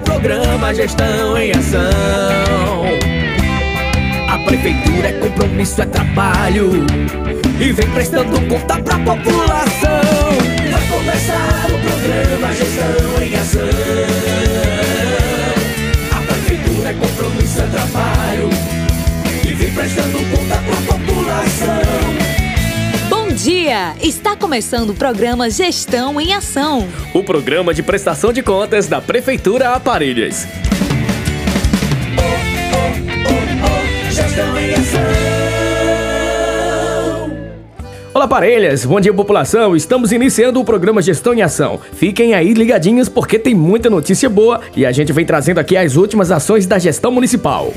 programa Gestão em Ação. A prefeitura é compromisso, é trabalho. E vem prestando conta pra população. Vai começar o programa Gestão em Ação. Começando o programa Gestão em Ação. O programa de prestação de contas da Prefeitura Aparelhas. Olá, parelhas! Bom dia, população! Estamos iniciando o programa Gestão em Ação. Fiquem aí ligadinhos porque tem muita notícia boa e a gente vem trazendo aqui as últimas ações da gestão municipal.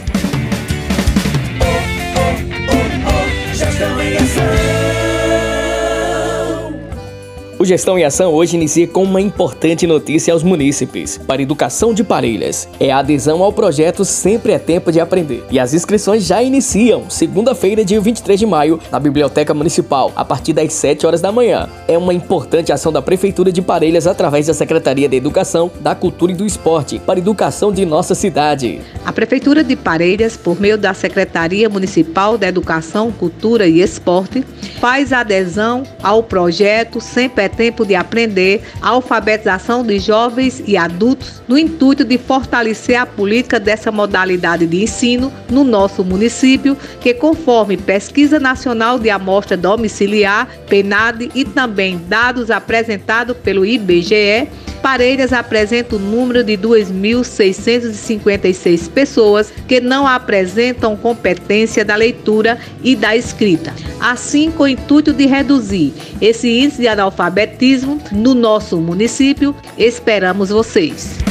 O Gestão em Ação hoje inicia com uma importante notícia aos munícipes para educação de Parelhas. É a adesão ao projeto Sempre é Tempo de Aprender. E as inscrições já iniciam, segunda-feira, dia 23 de maio, na Biblioteca Municipal, a partir das 7 horas da manhã. É uma importante ação da Prefeitura de Parelhas através da Secretaria de Educação, da Cultura e do Esporte para a educação de nossa cidade. A Prefeitura de Parelhas, por meio da Secretaria Municipal da Educação, Cultura e Esporte, faz adesão ao projeto Sempre é tempo de aprender a alfabetização de jovens e adultos no intuito de fortalecer a política dessa modalidade de ensino no nosso município, que conforme pesquisa nacional de amostra domiciliar, PENAD e também dados apresentados pelo IBGE, Parelhas apresenta o número de 2.656 pessoas que não apresentam competência da leitura e da escrita. Assim, com o intuito de reduzir esse índice de analfabetismo no nosso município, esperamos vocês.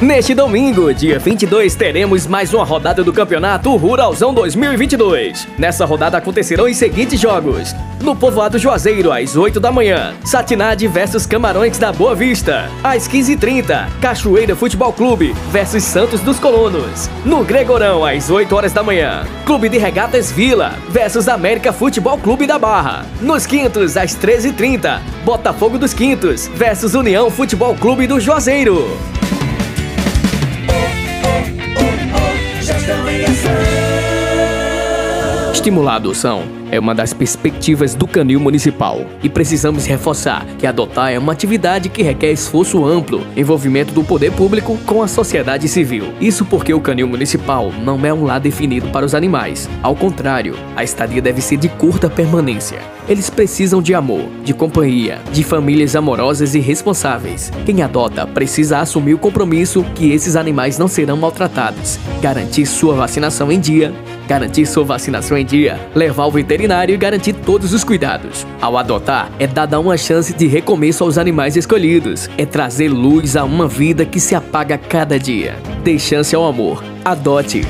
Neste domingo, dia 22, teremos mais uma rodada do Campeonato Ruralzão 2022. Nessa rodada acontecerão os seguintes jogos: no Povoado Juazeiro, às 8 da manhã, Satinade versus Camarões da Boa Vista. Às 15h30, Cachoeira Futebol Clube versus Santos dos Colonos. No Gregorão, às 8 horas da manhã, Clube de Regatas Vila versus América Futebol Clube da Barra. Nos Quintos, às 13h30, Botafogo dos Quintos versus União Futebol Clube do Juazeiro. Estimular a adoção é uma das perspectivas do canil municipal e precisamos reforçar que adotar é uma atividade que requer esforço amplo, envolvimento do poder público com a sociedade civil. Isso porque o canil municipal não é um lar definido para os animais. Ao contrário, a estadia deve ser de curta permanência. Eles precisam de amor, de companhia, de famílias amorosas e responsáveis. Quem adota precisa assumir o compromisso que esses animais não serão maltratados, garantir sua vacinação em dia, garantir sua vacinação em dia, levar o veterinário veterinário e garantir todos os cuidados. Ao adotar, é dada uma chance de recomeço aos animais escolhidos. É trazer luz a uma vida que se apaga cada dia. Dê chance ao amor. Adote.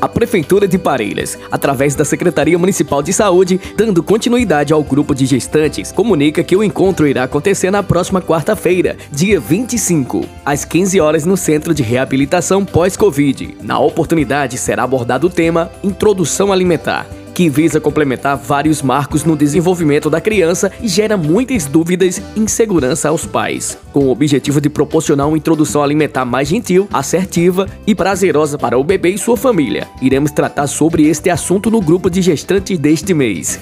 A Prefeitura de Parelhas, através da Secretaria Municipal de Saúde, dando continuidade ao grupo de gestantes, comunica que o encontro irá acontecer na próxima quarta-feira, dia 25, às 15 horas no Centro de Reabilitação Pós-Covid. Na oportunidade será abordado o tema Introdução Alimentar que visa complementar vários marcos no desenvolvimento da criança e gera muitas dúvidas e insegurança aos pais, com o objetivo de proporcionar uma introdução alimentar mais gentil, assertiva e prazerosa para o bebê e sua família. Iremos tratar sobre este assunto no grupo de gestantes deste mês.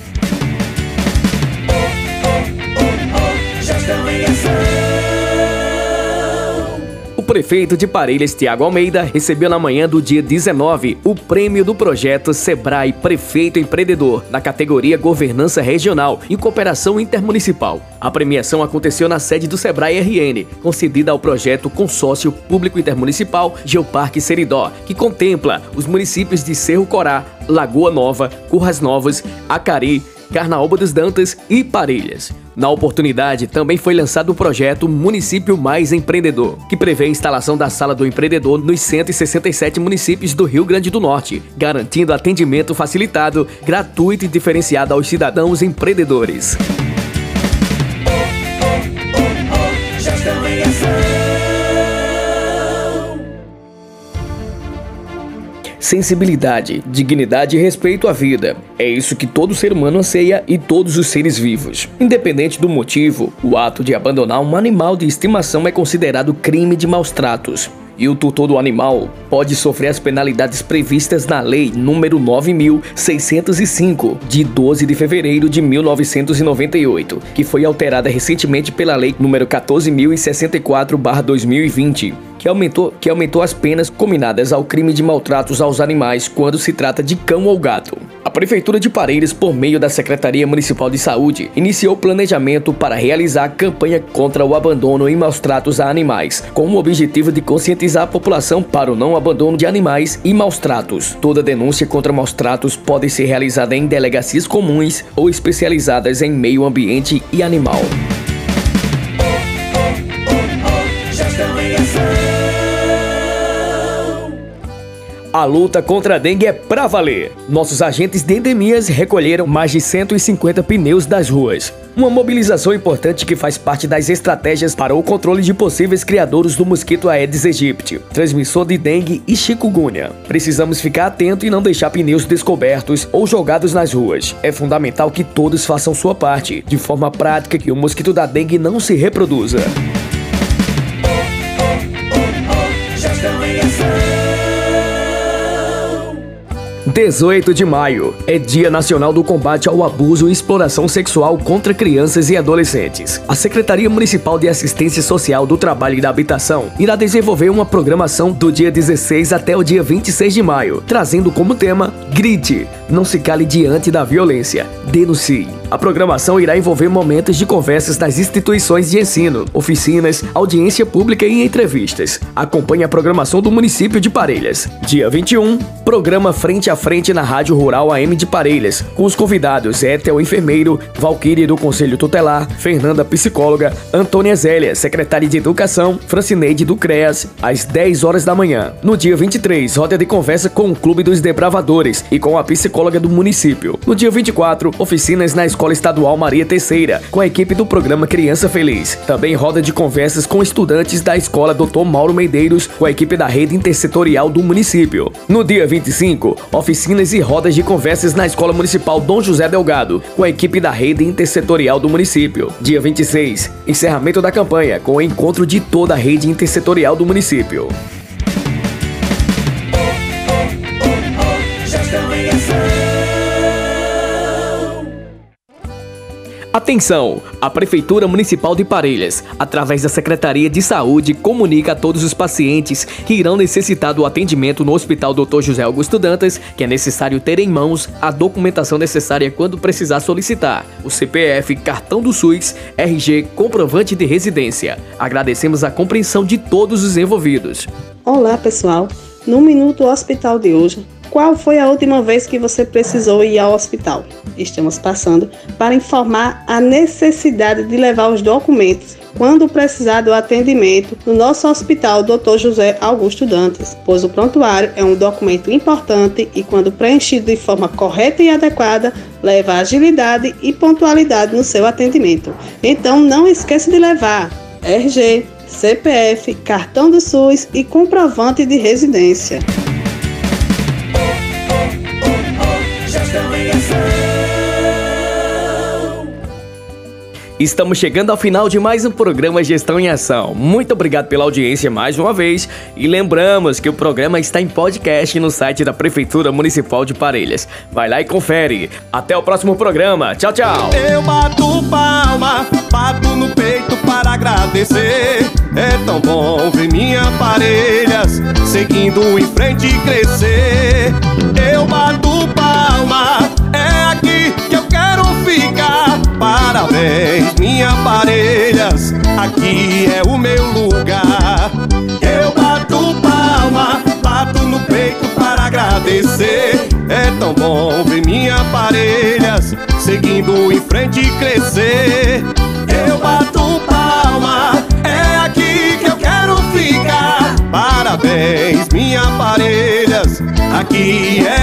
Prefeito de Parelhas, Tiago Almeida, recebeu na manhã do dia 19 o prêmio do projeto Sebrae Prefeito Empreendedor, na categoria Governança Regional e Cooperação Intermunicipal. A premiação aconteceu na sede do Sebrae RN, concedida ao projeto Consórcio Público Intermunicipal Geoparque Seridó, que contempla os municípios de Cerro Corá, Lagoa Nova, Curras Novas, Acari, Carnaúba dos Dantas e Parelhas. Na oportunidade, também foi lançado o projeto Município Mais Empreendedor, que prevê a instalação da Sala do Empreendedor nos 167 municípios do Rio Grande do Norte, garantindo atendimento facilitado, gratuito e diferenciado aos cidadãos empreendedores. Sensibilidade, dignidade e respeito à vida. É isso que todo ser humano anseia e todos os seres vivos. Independente do motivo, o ato de abandonar um animal de estimação é considerado crime de maus tratos e o tutor do animal pode sofrer as penalidades previstas na Lei número 9605 de 12 de fevereiro de 1998, que foi alterada recentemente pela Lei número 14064/2020 que aumentou, que aumentou as penas combinadas ao crime de maltratos aos animais quando se trata de cão ou gato. A Prefeitura de Parelhas, por meio da Secretaria Municipal de Saúde, iniciou planejamento para realizar a campanha contra o abandono e maus tratos a animais, com o objetivo de conscientizar a população para o não abandono de animais e maus tratos. Toda denúncia contra maus tratos pode ser realizada em delegacias comuns ou especializadas em meio ambiente e animal. A luta contra a dengue é pra valer. Nossos agentes de endemias recolheram mais de 150 pneus das ruas. Uma mobilização importante que faz parte das estratégias para o controle de possíveis criadores do mosquito Aedes aegypti, transmissor de dengue e chikungunya. Precisamos ficar atento e não deixar pneus descobertos ou jogados nas ruas. É fundamental que todos façam sua parte, de forma prática que o mosquito da dengue não se reproduza. 18 de maio é Dia Nacional do Combate ao Abuso e Exploração Sexual contra Crianças e Adolescentes. A Secretaria Municipal de Assistência Social do Trabalho e da Habitação irá desenvolver uma programação do dia 16 até o dia 26 de maio, trazendo como tema Grite, não se cale diante da violência, denuncie. A programação irá envolver momentos de conversas nas instituições de ensino, oficinas, audiência pública e entrevistas. Acompanhe a programação do município de Parelhas. Dia 21, programa Frente a Frente na Rádio Rural AM de Parelhas, com os convidados Etel Enfermeiro, Valquíria do Conselho Tutelar, Fernanda Psicóloga, Antônia Zélia, Secretária de Educação, Francineide do CREAS, às 10 horas da manhã. No dia 23, roda de conversa com o Clube dos Debravadores e com a psicóloga do município. No dia 24, oficinas na Escola Estadual Maria Terceira, com a equipe do programa Criança Feliz. Também roda de conversas com estudantes da Escola Dr. Mauro Medeiros, com a equipe da rede intersetorial do município. No dia 25, oficinas e rodas de conversas na Escola Municipal Dom José Delgado, com a equipe da rede intersetorial do município. Dia 26, encerramento da campanha, com o encontro de toda a rede intersetorial do município. Atenção! A Prefeitura Municipal de Parelhas, através da Secretaria de Saúde, comunica a todos os pacientes que irão necessitar do atendimento no Hospital Dr. José Augusto Dantas que é necessário ter em mãos a documentação necessária quando precisar solicitar: o CPF, cartão do SUS, RG, comprovante de residência. Agradecemos a compreensão de todos os envolvidos. Olá, pessoal! No Minuto Hospital de hoje, qual foi a última vez que você precisou ir ao hospital? Estamos passando para informar a necessidade de levar os documentos quando precisar do atendimento no nosso hospital Dr. José Augusto Dantas, pois o prontuário é um documento importante e, quando preenchido de forma correta e adequada, leva agilidade e pontualidade no seu atendimento. Então, não esqueça de levar RG, CPF, cartão do SUS e comprovante de residência. Estamos chegando ao final de mais um programa Gestão em Ação. Muito obrigado pela audiência mais uma vez e lembramos que o programa está em podcast no site da Prefeitura Municipal de Parelhas. Vai lá e confere. Até o próximo programa. Tchau, tchau. Eu bato palma, bato no peito para agradecer. É tão bom ver minha Parelhas seguindo em frente e crescer. Eu bato palma, Minha parelhas seguindo em frente e crescer. Eu bato palma, é aqui que eu quero ficar. Parabéns, minha parelhas, aqui é.